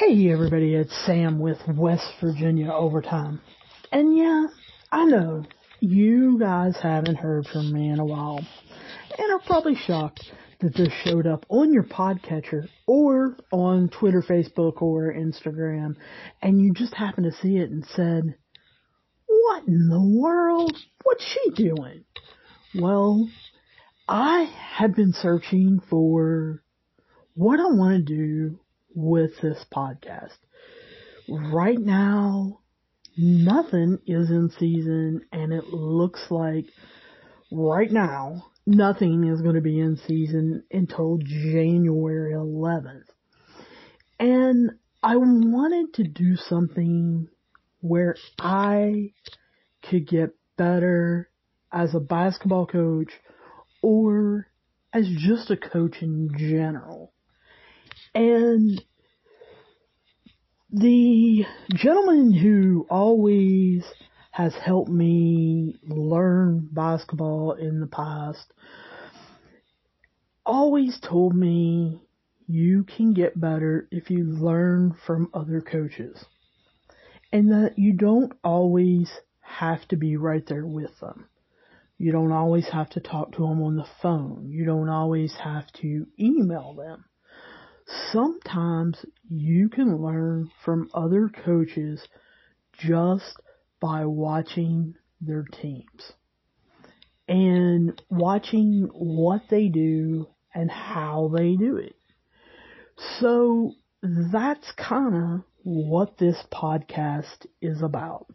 Hey everybody, it's Sam with West Virginia Overtime. And yeah, I know you guys haven't heard from me in a while and are probably shocked that this showed up on your podcatcher or on Twitter, Facebook, or Instagram and you just happened to see it and said, what in the world? What's she doing? Well, I have been searching for what I want to do with this podcast. Right now, nothing is in season and it looks like right now, nothing is going to be in season until January 11th. And I wanted to do something where I could get better as a basketball coach or as just a coach in general. And the gentleman who always has helped me learn basketball in the past always told me you can get better if you learn from other coaches. And that you don't always have to be right there with them. You don't always have to talk to them on the phone. You don't always have to email them sometimes you can learn from other coaches just by watching their teams and watching what they do and how they do it. So that's kind of what this podcast is about.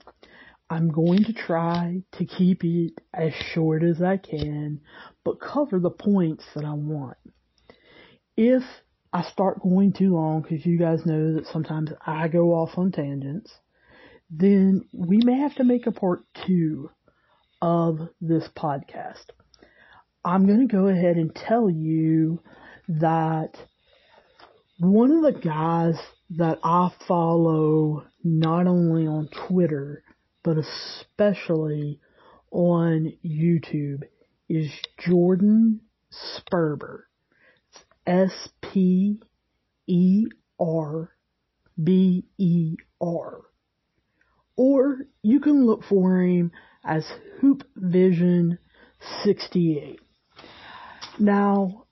I'm going to try to keep it as short as I can, but cover the points that I want. If I start going too long because you guys know that sometimes I go off on tangents, then we may have to make a part two of this podcast. I'm going to go ahead and tell you that one of the guys that I follow not only on Twitter, but especially on YouTube is Jordan Sperber. S P E R B E R. Or you can look for him as Hoop Vision 68. Now,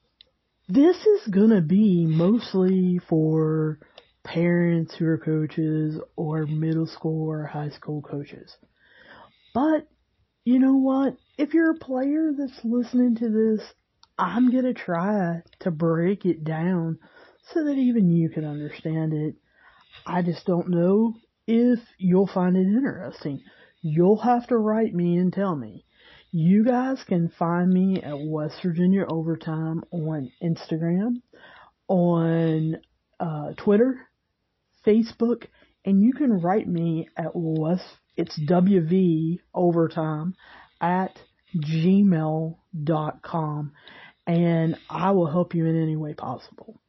this is gonna be mostly for parents who are coaches or middle school or high school coaches. But, you know what? If you're a player that's listening to this I'm going to try to break it down so that even you can understand it. I just don't know if you'll find it interesting. You'll have to write me and tell me. You guys can find me at West Virginia Overtime on Instagram, on uh, Twitter, Facebook, and you can write me at West, it's WV Overtime at gmail.com and I will help you in any way possible.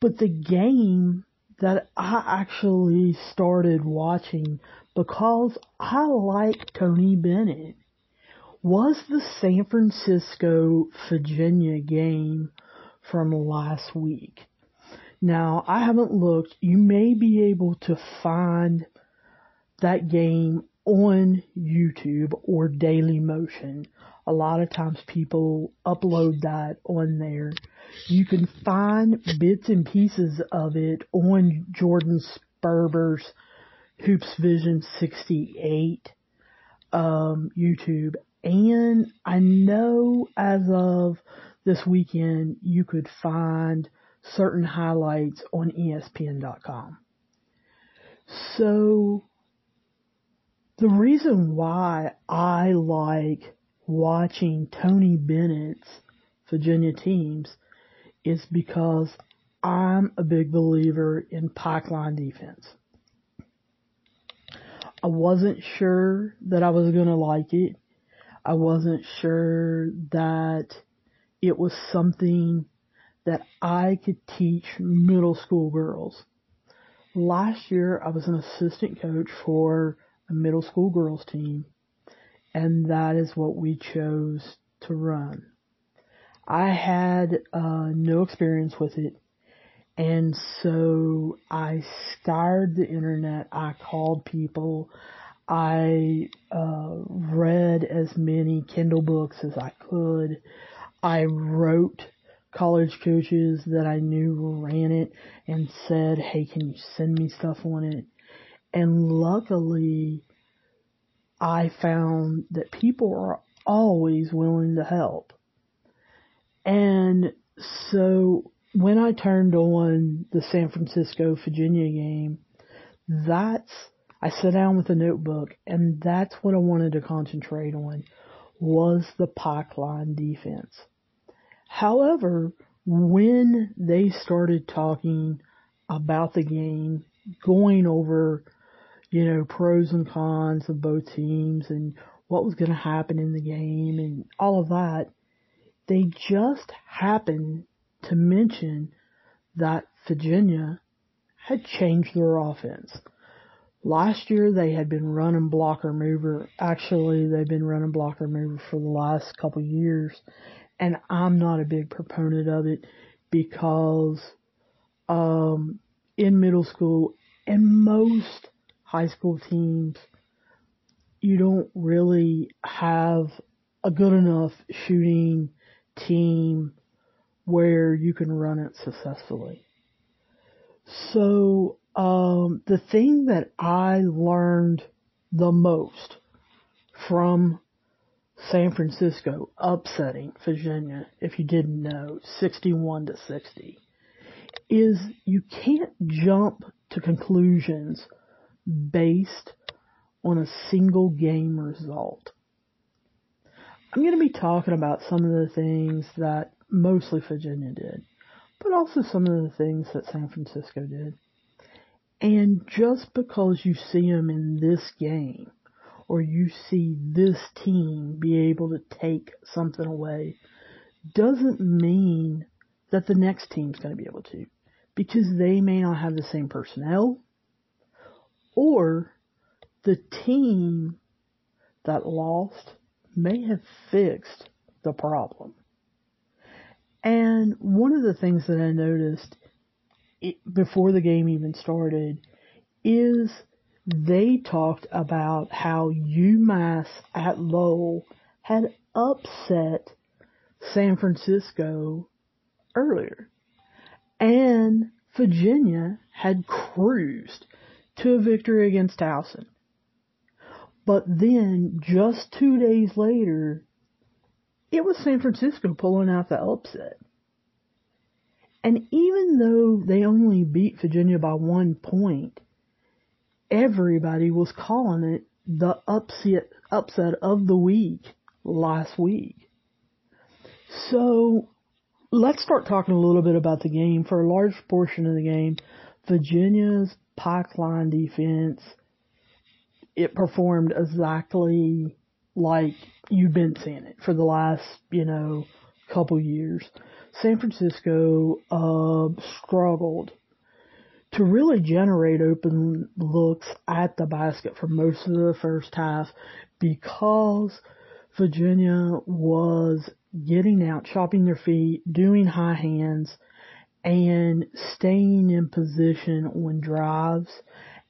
But the game that I actually started watching because I like Tony Bennett was the San Francisco Virginia game from last week. Now, I haven't looked. You may be able to find that game on YouTube or Daily Motion. A lot of times people upload that on there. You can find bits and pieces of it on Jordan Sperber's Hoops Vision 68 um, YouTube. And I know as of this weekend, you could find certain highlights on ESPN.com. So the reason why I like watching Tony Bennett's Virginia teams is because I'm a big believer in pack line defense. I wasn't sure that I was going to like it. I wasn't sure that it was something that I could teach middle school girls. Last year I was an assistant coach for a middle school girls team and that is what we chose to run. I had uh, no experience with it, And so I scoured the internet. I called people. I uh, read as many Kindle books as I could. I wrote college coaches that I knew ran it and said, hey, can you send me stuff on it? And luckily, I found that people are always willing to help. And so when I turned on the San Francisco Virginia game, that's, I sat down with a notebook and that's what I wanted to concentrate on was the pack line defense. However, when they started talking about the game, going over, you know, pros and cons of both teams and what was going to happen in the game and all of that, they just happened to mention that Virginia had changed their offense. Last year they had been running blocker mover. Actually, they've been running blocker mover for the last couple years, and I'm not a big proponent of it because um, in middle school and most high school teams, you don't really have a good enough shooting team where you can run it successfully. So, um, the thing that I learned the most from San Francisco upsetting Virginia, if you didn't know, 61 to 60, is you can't jump to conclusions based on a single game result. I'm going to be talking about some of the things that mostly Virginia did, but also some of the things that San Francisco did. And just because you see them in this game, or you see this team be able to take something away, doesn't mean that the next team's going to be able to. Because they may not have the same personnel, or the team that lost may have fixed the problem. And one of the things that I noticed it, before the game even started is they talked about how UMass at Lowell had upset San Francisco earlier. And Virginia had cruised to a victory against Towson. But then, just two days later, it was San Francisco pulling out the upset. And even though they only beat Virginia by one point, everybody was calling it the upset, upset of the week last week. So let's start talking a little bit about the game. For a large portion of the game, Virginia's pack line defense it performed exactly like you've been seeing it for the last, you know, couple years. San Francisco uh, struggled to really generate open looks at the basket for most of the first half because Virginia was getting out, chopping their feet, doing high hands, and staying in position on drives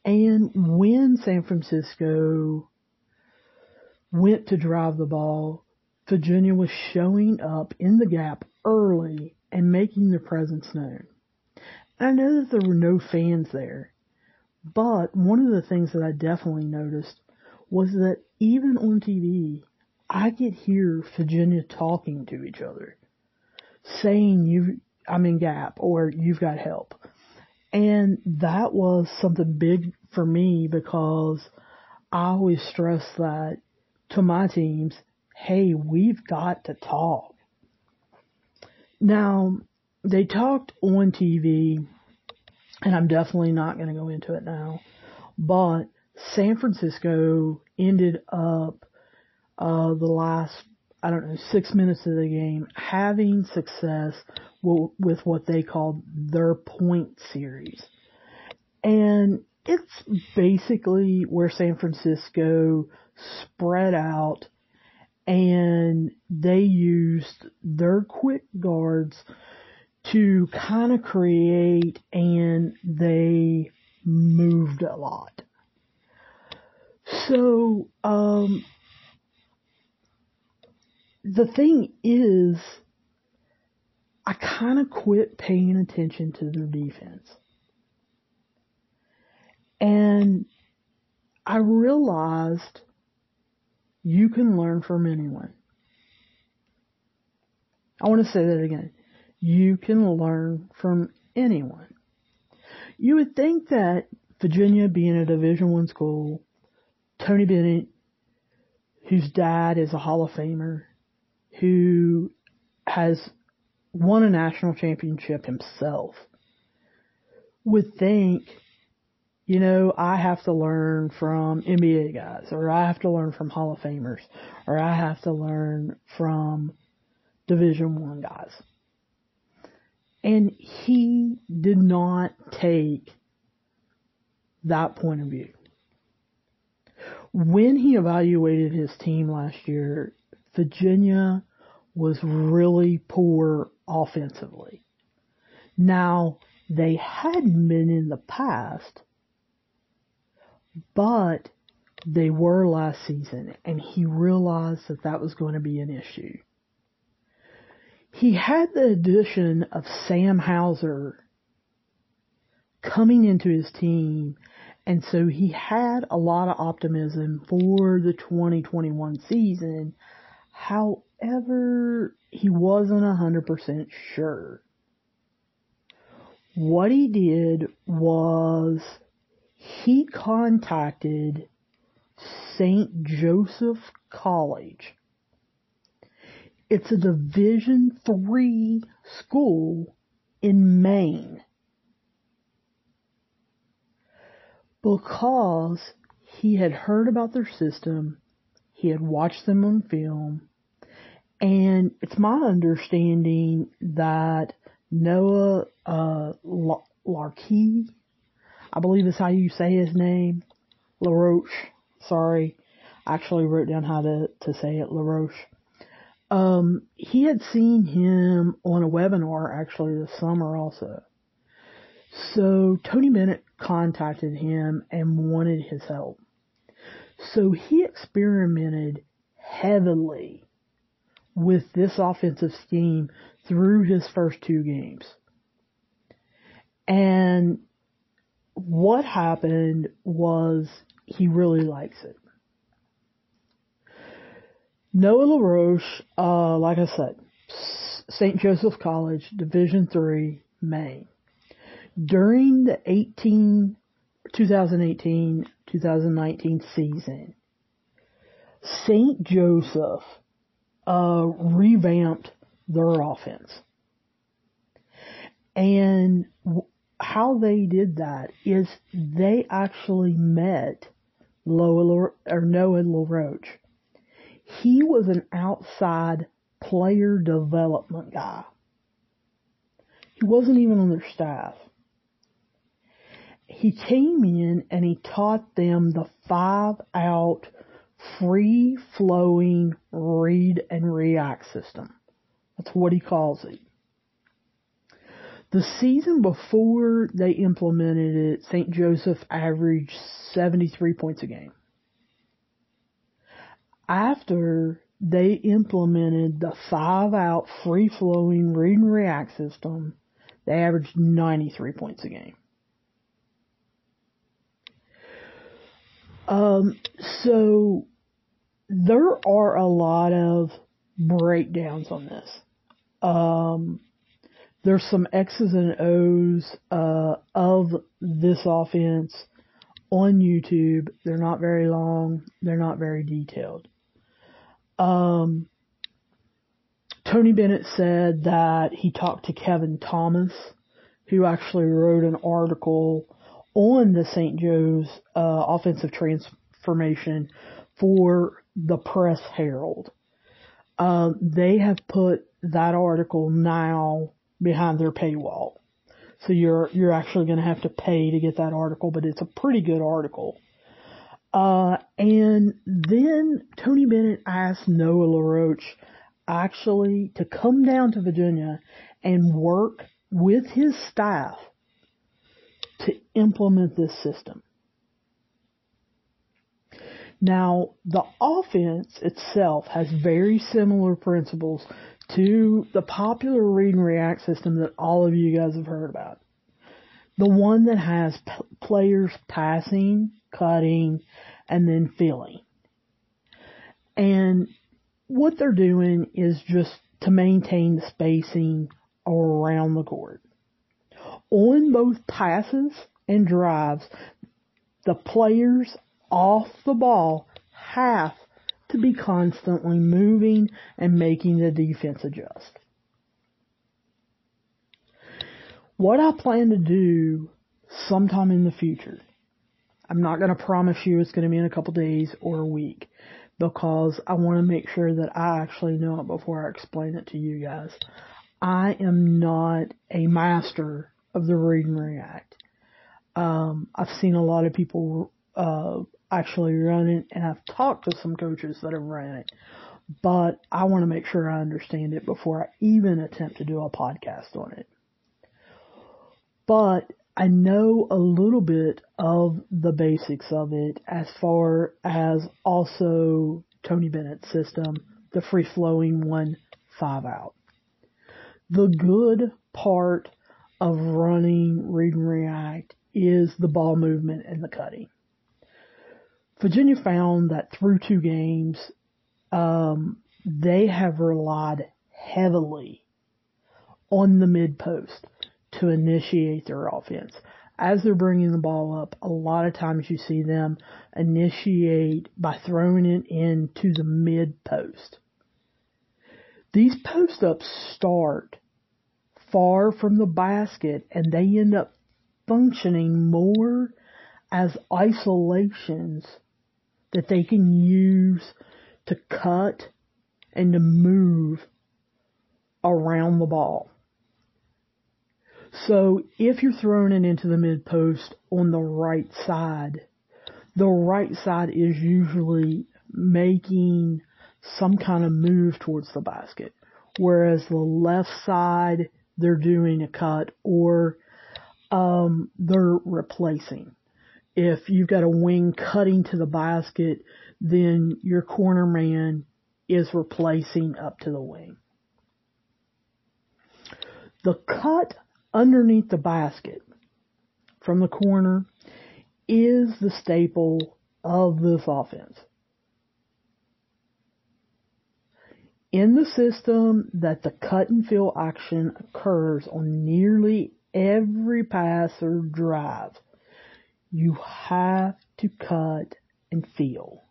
and when San Francisco went to drive the ball, Virginia was showing up in the gap early and making their presence known. I know that there were no fans there, but one of the things that I definitely noticed was that even on TV, I could hear Virginia talking to each other, saying you, I'm in gap or you've got help. And that was something big for me because I always stress that to my teams, hey, we've got to talk. Now, they talked on TV, and I'm definitely not going to go into it now, but San Francisco ended up uh, the last I don't know, six minutes of the game, having success with what they called their point series. And it's basically where San Francisco spread out and they used their quick guards to kind of create and they moved a lot. So, um, the thing is, I kind of quit paying attention to their defense. And I realized you can learn from anyone. I want to say that again. You can learn from anyone. You would think that Virginia being a Division One school, Tony Bennett, whose dad is a Hall of Famer, who has won a national championship himself, would think, you know, I have to learn from NBA guys, or I have to learn from Hall of Famers, or I have to learn from Division One guys. And he did not take that point of view. When he evaluated his team last year, Virginia was really poor offensively. Now, they hadn't been in the past, but they were last season, and he realized that that was going to be an issue. He had the addition of Sam Hauser coming into his team, and so he had a lot of optimism for the 2021 season. However, he wasn't 100% sure. What he did was he contacted St. Joseph College it's a Division three school in Maine. Because he had heard about their system, he had watched them on film, and it's my understanding that Noah uh, Larkey, I believe is how you say his name, LaRoche, sorry, I actually wrote down how to, to say it, LaRoche um, he had seen him on a webinar actually this summer also. So Tony Bennett contacted him and wanted his help. So he experimented heavily with this offensive scheme through his first two games. And what happened was he really likes it. Noah LaRoche, uh, like I said, St. Joseph College, Division Three, Maine. During the 18, 2018-2019 season, St. Joseph uh, revamped their offense. And how they did that is they actually met Noah LaRoche he was an outside player development guy. He wasn't even on their staff. He came in and he taught them the five out free flowing read and react system. That's what he calls it. The season before they implemented it, St. Joseph averaged 73 points a game after they implemented the five out free flowing read and react system, they averaged 93 points a game. Um, so there are a lot of breakdowns on this. Um, there's some X's and O's uh, of this offense on YouTube. They're not very long. They're not very detailed. Um, Tony Bennett said that he talked to Kevin Thomas, who actually wrote an article on the St. Joe's uh, offensive transformation for the Press Herald. Um, they have put that article now behind their paywall. So you're you're actually going to have to pay to get that article, but it's a pretty good article. Uh, and then Tony Bennett asked Noah LaRoche actually to come down to Virginia and work with his staff to implement this system. Now, the offense itself has very similar principles to the popular read and react system that all of you guys have heard about. The one that has p- players passing, cutting, and then filling. And what they're doing is just to maintain the spacing around the court. On both passes and drives, the players off the ball have to be constantly moving and making the defense adjust. What I plan to do sometime in the future, I'm not going to promise you it's going to be in a couple days or a week because I want to make sure that I actually know it before I explain it to you guys. I am not a master of the read and react. Um, I've seen a lot of people uh, actually run it, and I've talked to some coaches that have run it, but I want to make sure I understand it before I even attempt to do a podcast on it. But I know a little bit of the basics of it as far as also Tony Bennett's system, the free flowing one five out. The good part of running read and react is the ball movement and the cutting. Virginia found that through two games, um, they have relied heavily on the mid post to initiate their offense. As they're bringing the ball up, a lot of times you see them initiate by throwing it into the mid post. These post ups start far from the basket and they end up functioning more as isolations that they can use to cut and to move around the ball. So if you're throwing it into the mid post on the right side, the right side is usually making some kind of move towards the basket. Whereas the left side, they're doing a cut or um, they're replacing. If you've got a wing cutting to the basket, then your corner man is replacing up to the wing. The cut underneath the basket from the corner is the staple of this offense. In the system that the cut and fill action occurs on nearly every pass or drive, you have to cut and fill.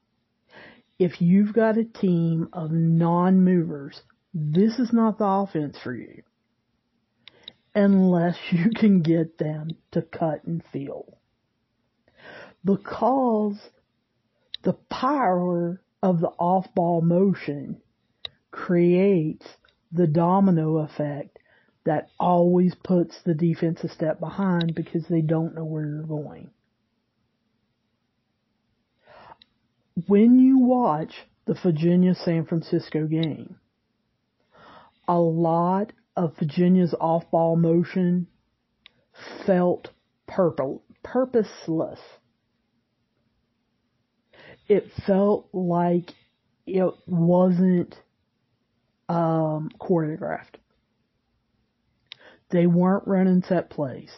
If you've got a team of non-movers, this is not the offense for you unless you can get them to cut and fill. Because the power of the off-ball motion creates the domino effect that always puts the defense a step behind because they don't know where you're going. When you watch the Virginia San Francisco game, a lot of Virginia's off-ball motion felt purple, purposeless. It felt like it wasn't um, choreographed. They weren't running set plays.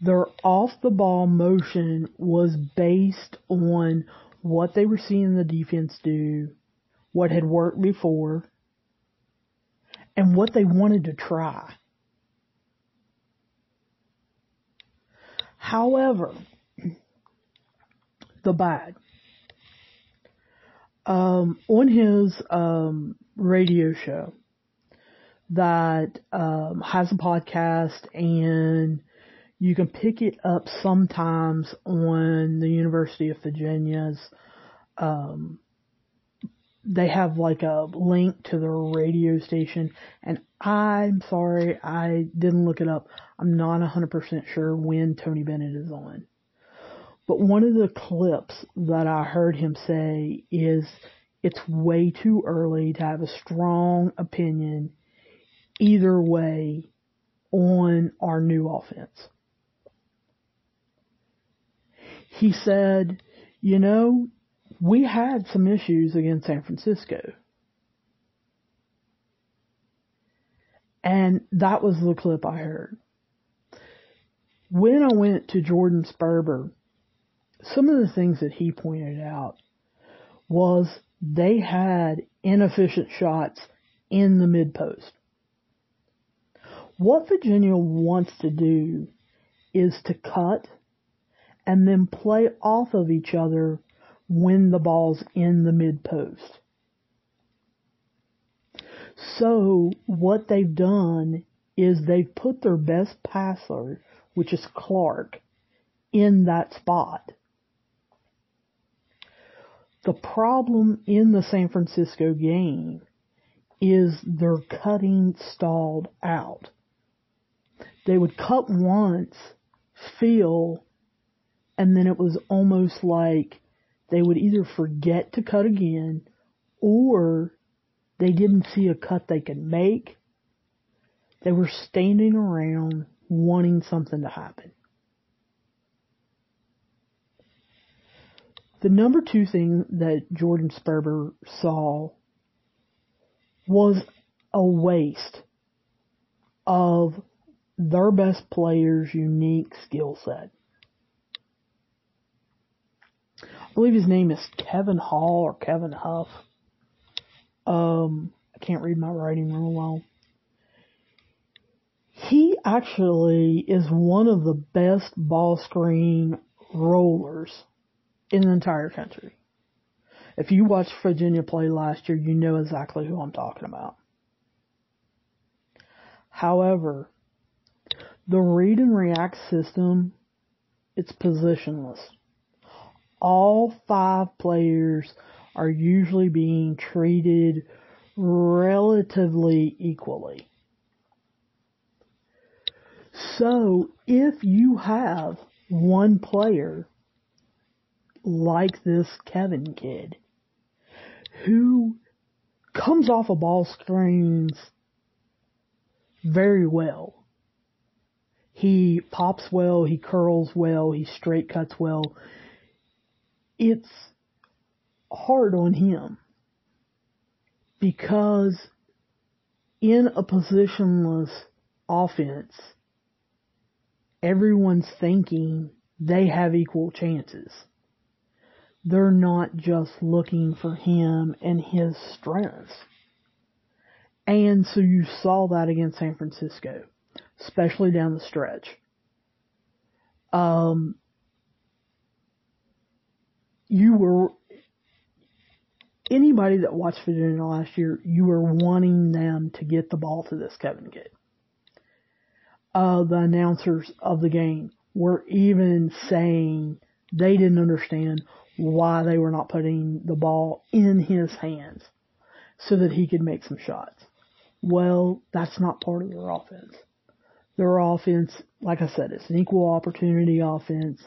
Their off the ball motion was based on what they were seeing the defense do, what had worked before, and what they wanted to try. However, the bad. Um, on his um, radio show that um, has a podcast and you can pick it up sometimes on the University of Virginia's um, they have like a link to their radio station and I'm sorry, I didn't look it up. I'm not 100% sure when Tony Bennett is on. But one of the clips that I heard him say is it's way too early to have a strong opinion either way on our new offense. He said, you know, we had some issues against San Francisco. And that was the clip I heard. When I went to Jordan Sperber, some of the things that he pointed out was they had inefficient shots in the mid post. What Virginia wants to do is to cut and then play off of each other when the ball's in the mid post. So what they've done is they've put their best passer, which is Clark, in that spot. The problem in the San Francisco game is their cutting stalled out. They would cut once, feel, and then it was almost like they would either forget to cut again or they didn't see a cut they could make. They were standing around wanting something to happen. The number two thing that Jordan Sperber saw was a waste of their best player's unique skill set. I believe his name is Kevin Hall or Kevin Huff. Um, I can't read my writing real well. He actually is one of the best ball screen rollers in the entire country. If you watched Virginia play last year, you know exactly who I'm talking about. However, the read and react system, it's positionless. All five players are usually being treated relatively equally. So if you have one player like this Kevin kid who comes off of ball screens very well. He pops well, he curls well, he straight cuts well. It's hard on him because in a positionless offense, everyone's thinking they have equal chances. They're not just looking for him and his strengths. And so you saw that against San Francisco, especially down the stretch. Um, you were anybody that watched Virginia last year, you were wanting them to get the ball to this Kevin kid. Uh, the announcers of the game were even saying they didn't understand why they were not putting the ball in his hands so that he could make some shots. Well, that's not part of their offense. Their offense, like I said, it's an equal opportunity offense.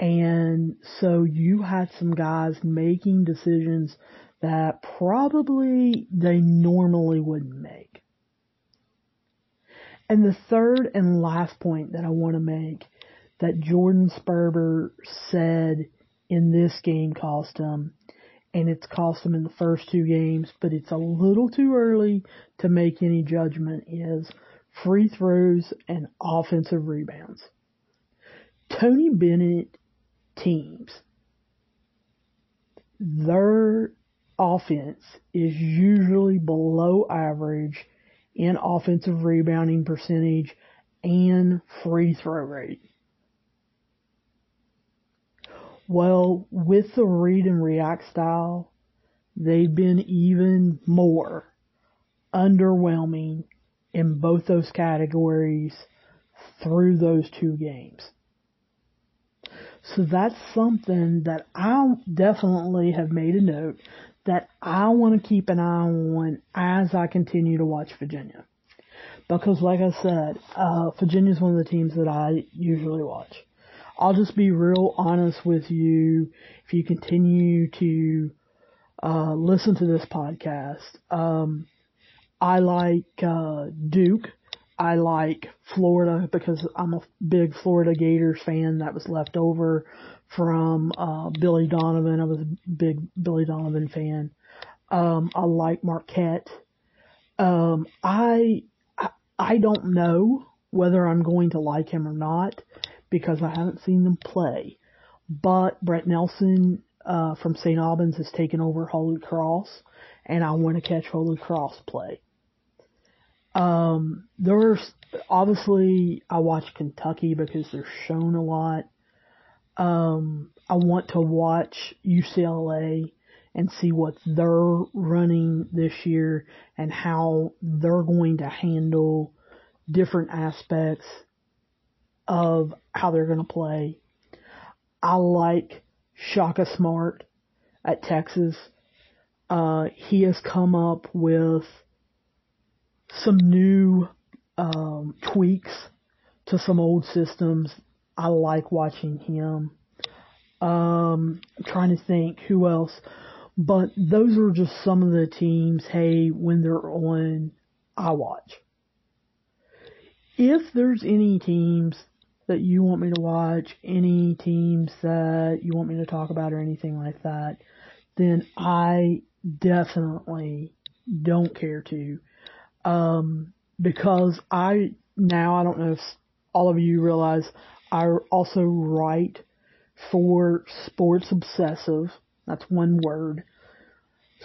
And so you had some guys making decisions that probably they normally wouldn't make. And the third and last point that I want to make that Jordan Sperber said in this game cost him, and it's cost him in the first two games, but it's a little too early to make any judgment is free throws and offensive rebounds. Tony Bennett teams, their offense is usually below average in offensive rebounding percentage and free throw rate. Well, with the read and react style, they've been even more underwhelming in both those categories through those two games. So that's something that I definitely have made a note that I want to keep an eye on as I continue to watch Virginia. Because like I said, uh, Virginia is one of the teams that I usually watch. I'll just be real honest with you. If you continue to uh, listen to this podcast, um, I like uh, Duke. I like Florida because I'm a big Florida Gators fan that was left over from uh, Billy Donovan. I was a big Billy Donovan fan. Um, I like Marquette. Um, I, I I don't know whether I'm going to like him or not because I haven't seen them play. But Brett Nelson uh, from St. Albans has taken over Holy Cross, and I want to catch Holy Cross play. Um, there's obviously I watch Kentucky because they're shown a lot. Um, I want to watch UCLA and see what they're running this year and how they're going to handle different aspects of how they're going to play. I like Shaka Smart at Texas. Uh, he has come up with some new um, tweaks to some old systems. I like watching him. Um, I'm trying to think who else, but those are just some of the teams. Hey, when they're on, I watch. If there's any teams that you want me to watch, any teams that you want me to talk about or anything like that, then I definitely don't care to. Um, because I, now I don't know if all of you realize I also write for Sports Obsessive. That's one word.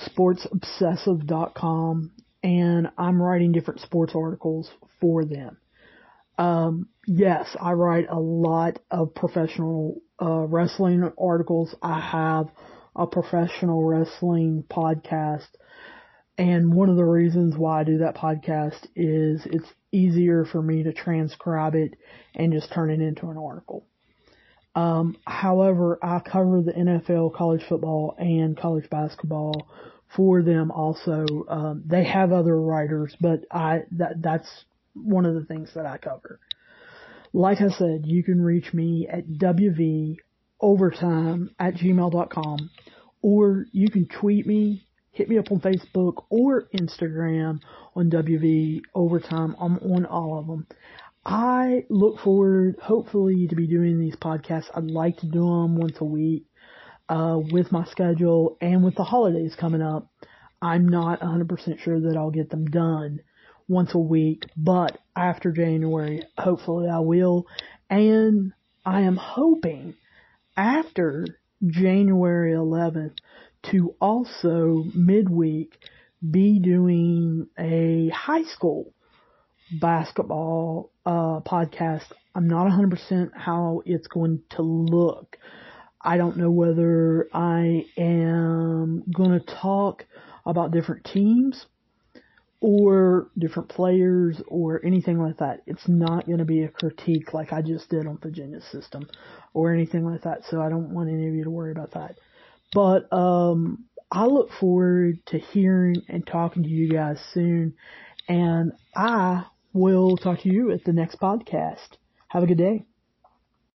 SportsObsessive.com and I'm writing different sports articles for them. Um, yes, I write a lot of professional uh, wrestling articles. I have a professional wrestling podcast and one of the reasons why I do that podcast is it's easier for me to transcribe it and just turn it into an article. Um, however, I cover the NFL, college football, and college basketball for them also. Um, they have other writers, but I that that's one of the things that I cover. Like I said, you can reach me at wvovertime at gmail.com or you can tweet me hit me up on Facebook or Instagram on WV Overtime. I'm on all of them. I look forward, hopefully, to be doing these podcasts. I'd like to do them once a week uh, with my schedule and with the holidays coming up. I'm not 100% sure that I'll get them done once a week, but after January, hopefully I will. And I am hoping after January 11th to also midweek be doing a high school basketball uh, podcast. I'm not 100% how it's going to look. I don't know whether I am going to talk about different teams or different players or anything like that. It's not going to be a critique like I just did on Virginia's system or anything like that. So I don't want any of you to worry about that. But um, I look forward to hearing and talking to you guys soon. And I will talk to you at the next podcast. Have a good day.